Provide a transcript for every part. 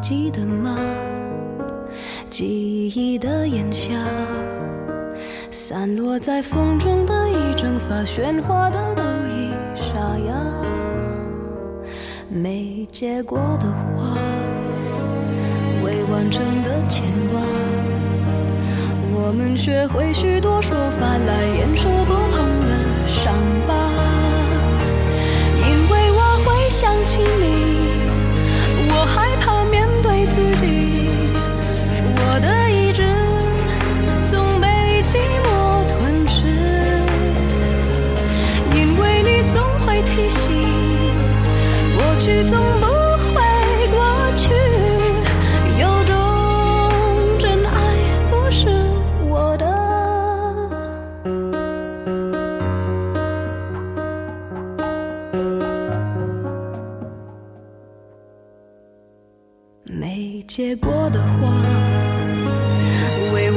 记得吗？记忆的炎夏，散落在风中的一整发，喧哗的都已沙哑。没结果的花，未完成的牵挂。我们学会许多说法来掩饰不碰的伤疤，因为我会想起你，自己，我的意志总被寂寞吞噬，因为你总会提醒，过去总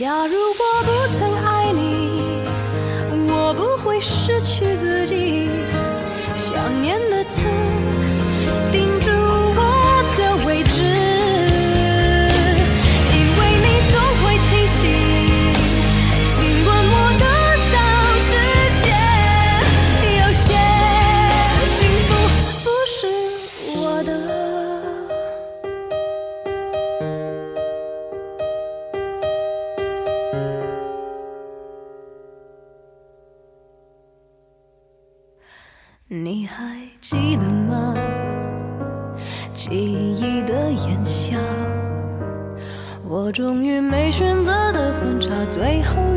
假如我不曾爱你，我不会失去自己。终于没选择的分岔，最后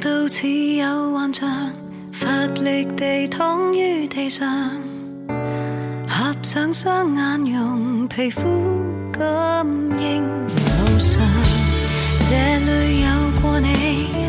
到似有幻象，乏力地躺于地上，合上双眼，用皮肤感应路上，这里有过你。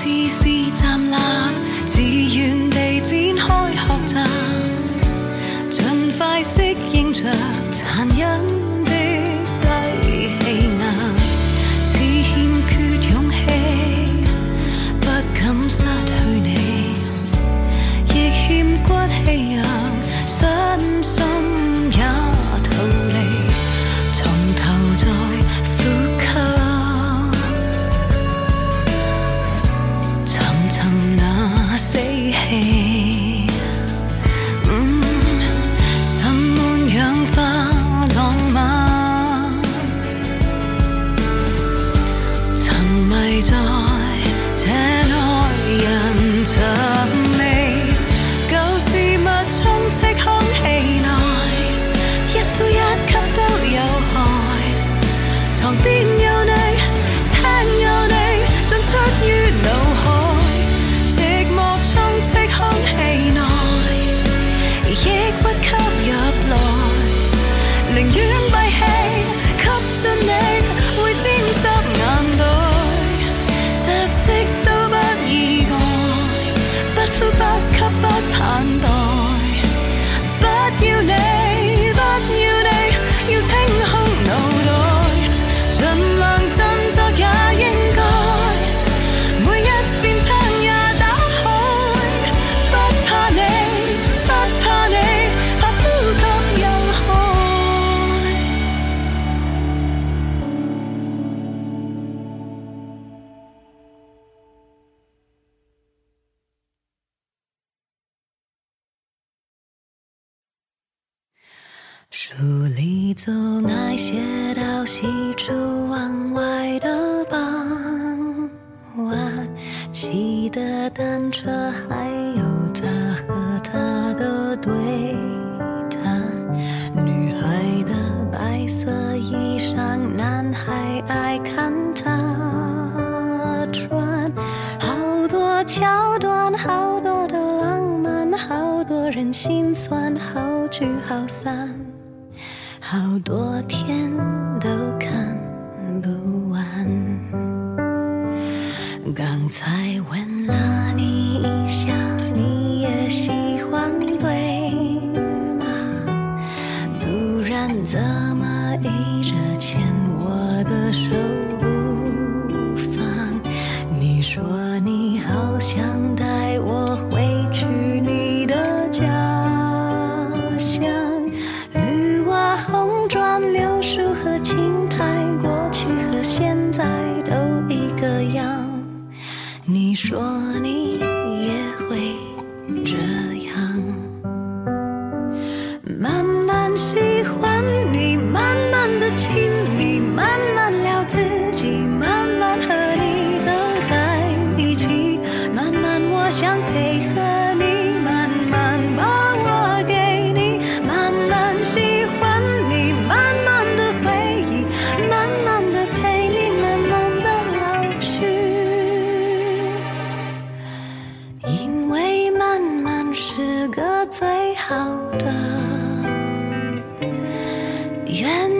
see seeds. 算好聚好散好多天都看不完。刚才吻了你一下你也喜欢对吗？不然怎么愿。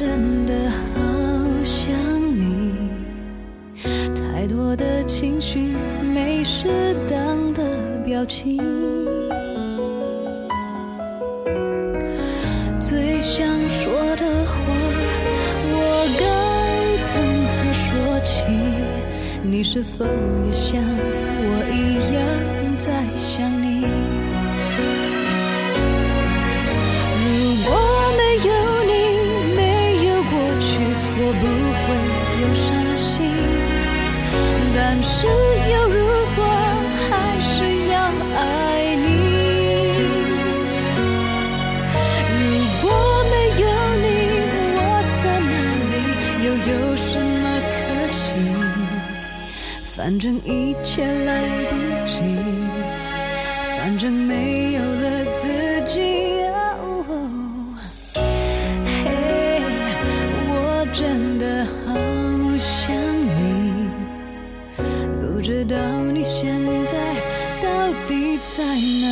真的好想你太多的情绪没适当的表情。最想说的话我该从何说起？你是否也像我一样在想反正一切来不及反正没有了自己嘿我真的好想你不知道你现在到底在哪。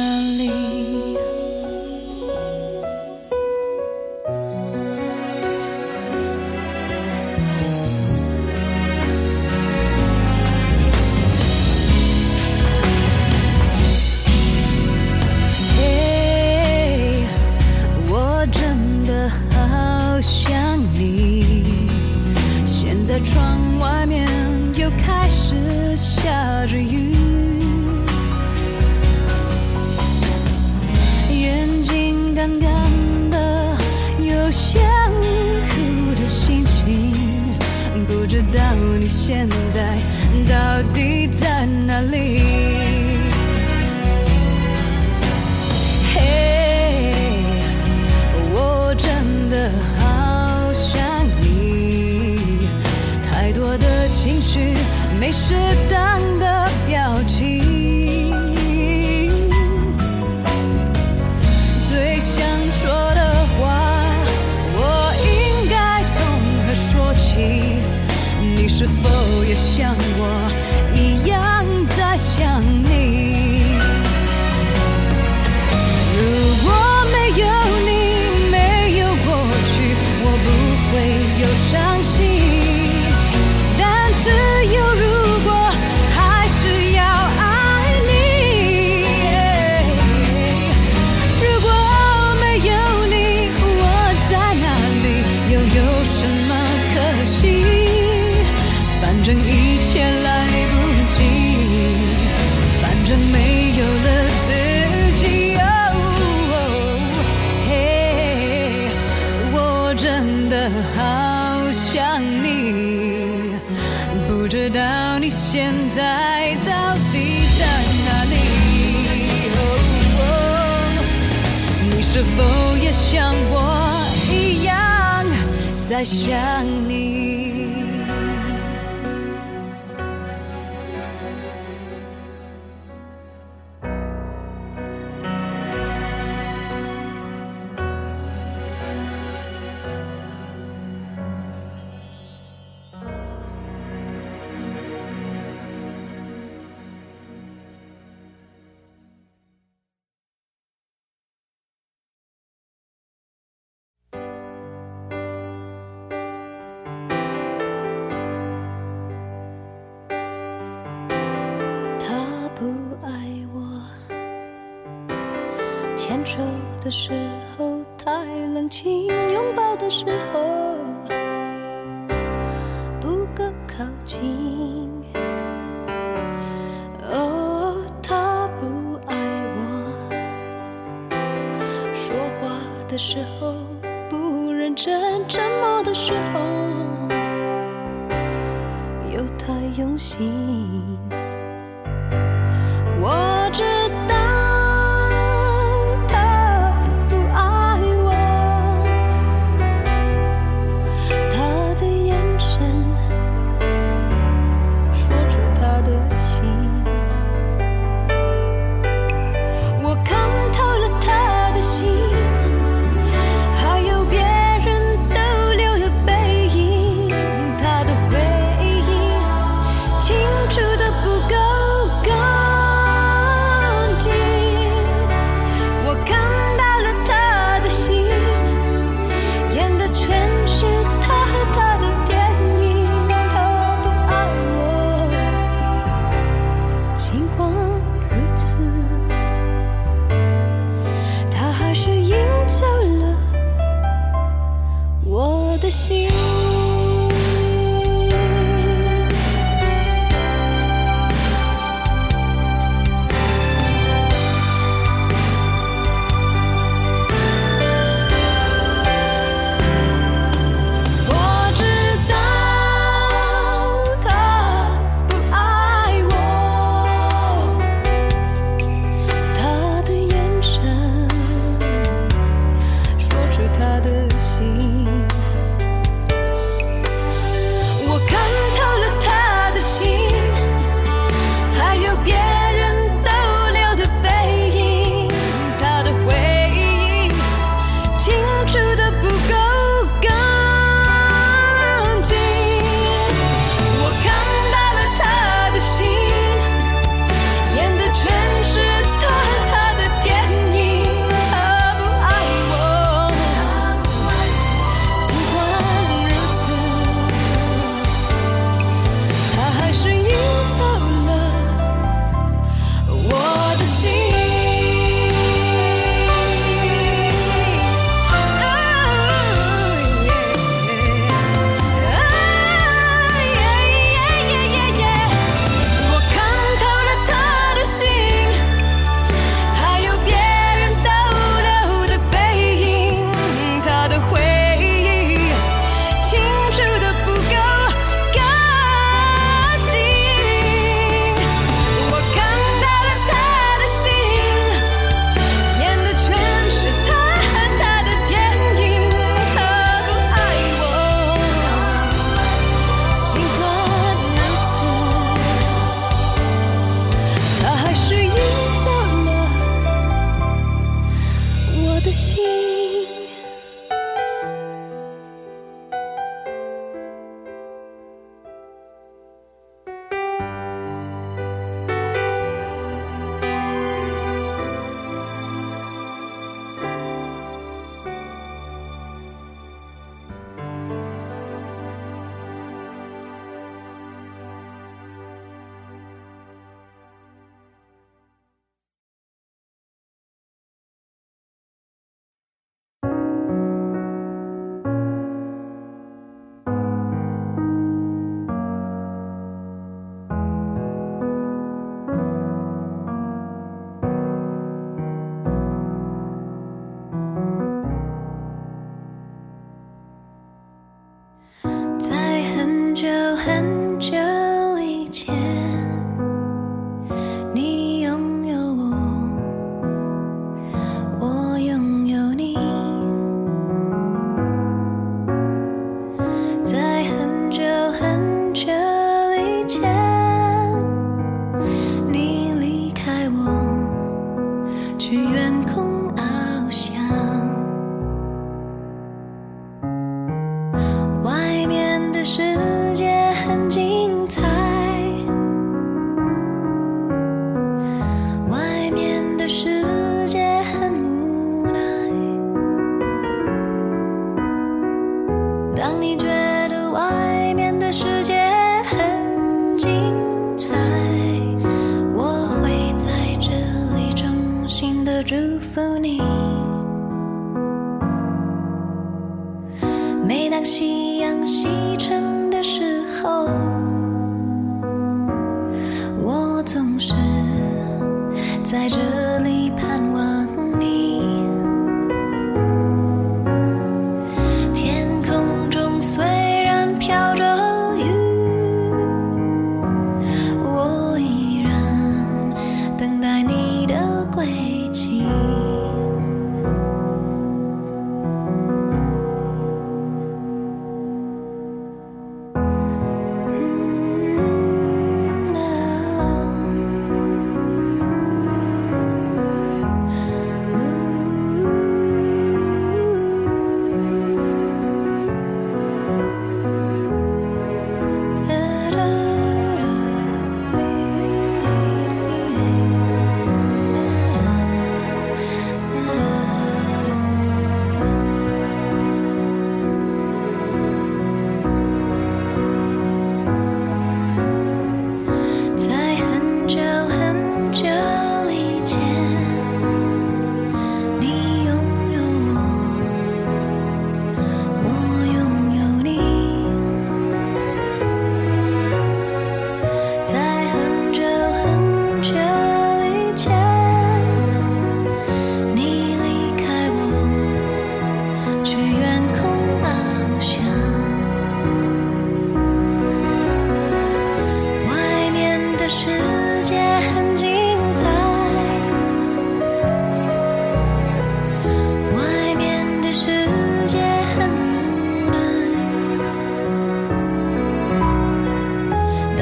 现在？到底在哪里？在想你。时候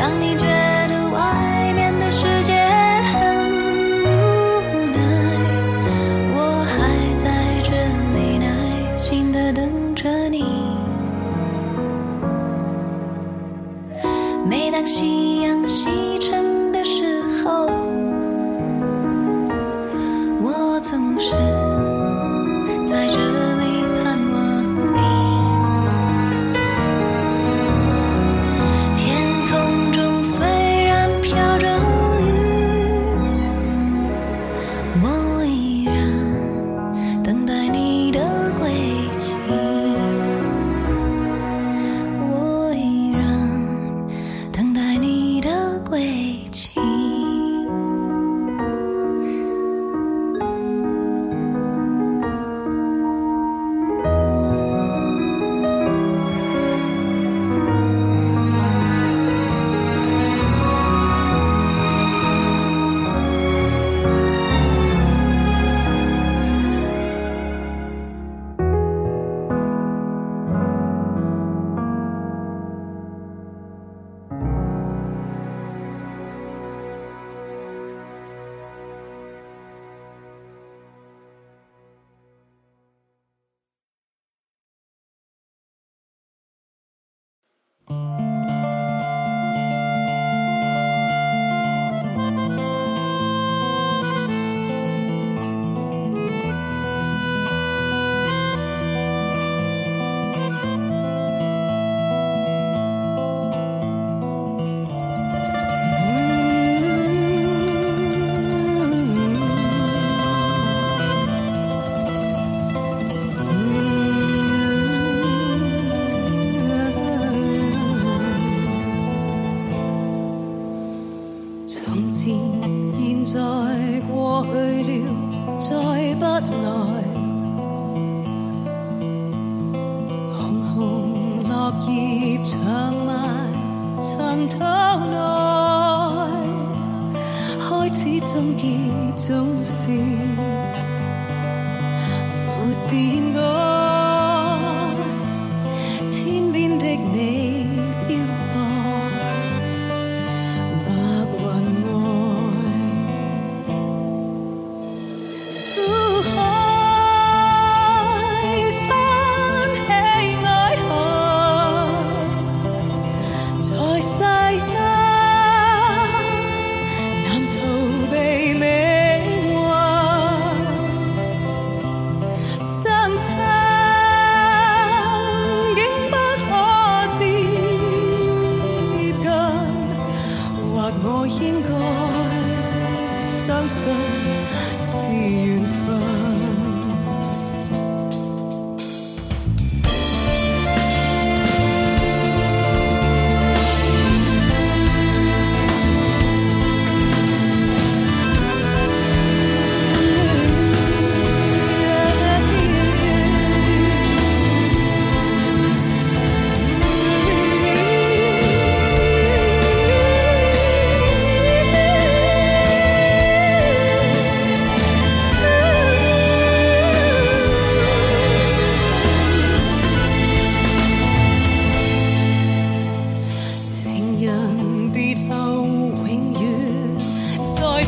让你觉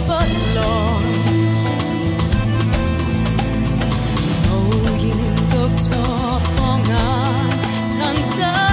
不，无言独坐放眼，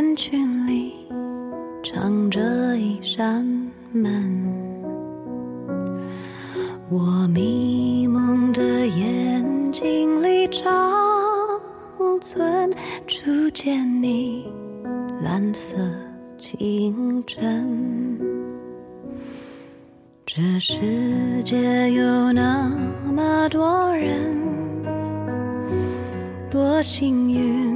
人群里藏着一扇门，我迷蒙的眼睛里长存初见你蓝色清晨。这世界有那么多人，多幸运。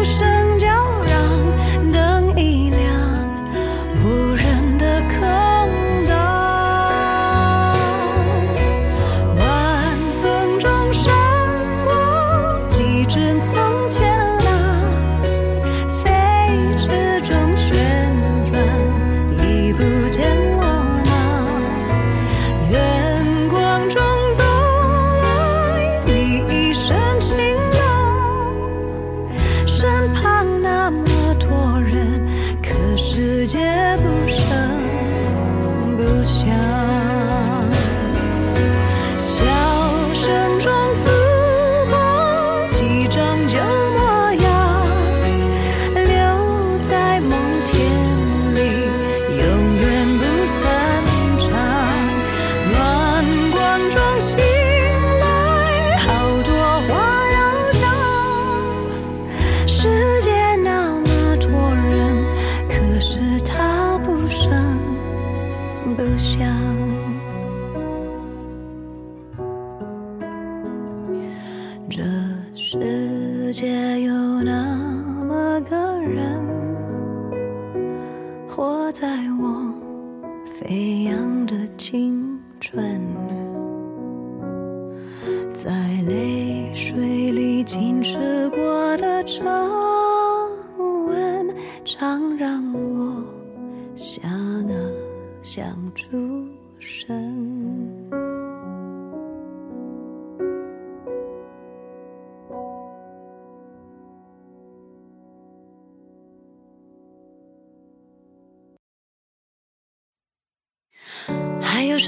duszę 人活在我飞扬的青春。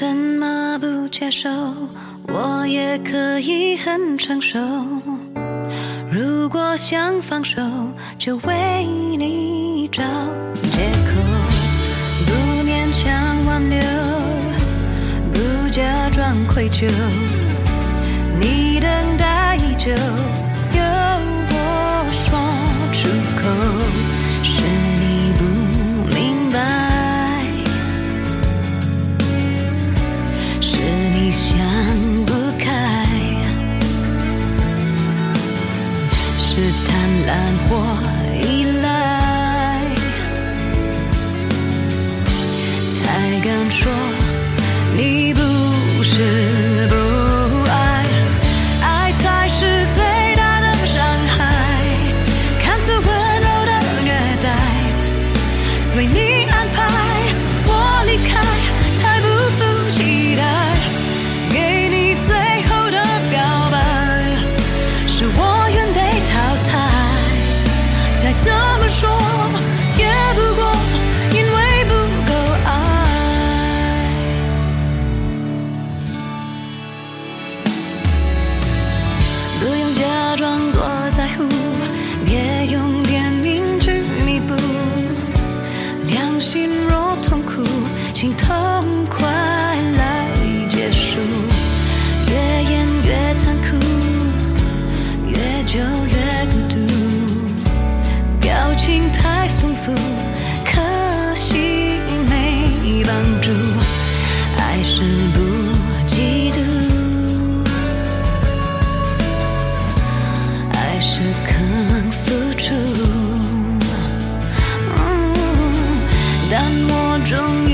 怎么不接受？我也可以很成熟如果想放手就为你找。借口不勉强挽留不假装愧疚你等待已久。我。证明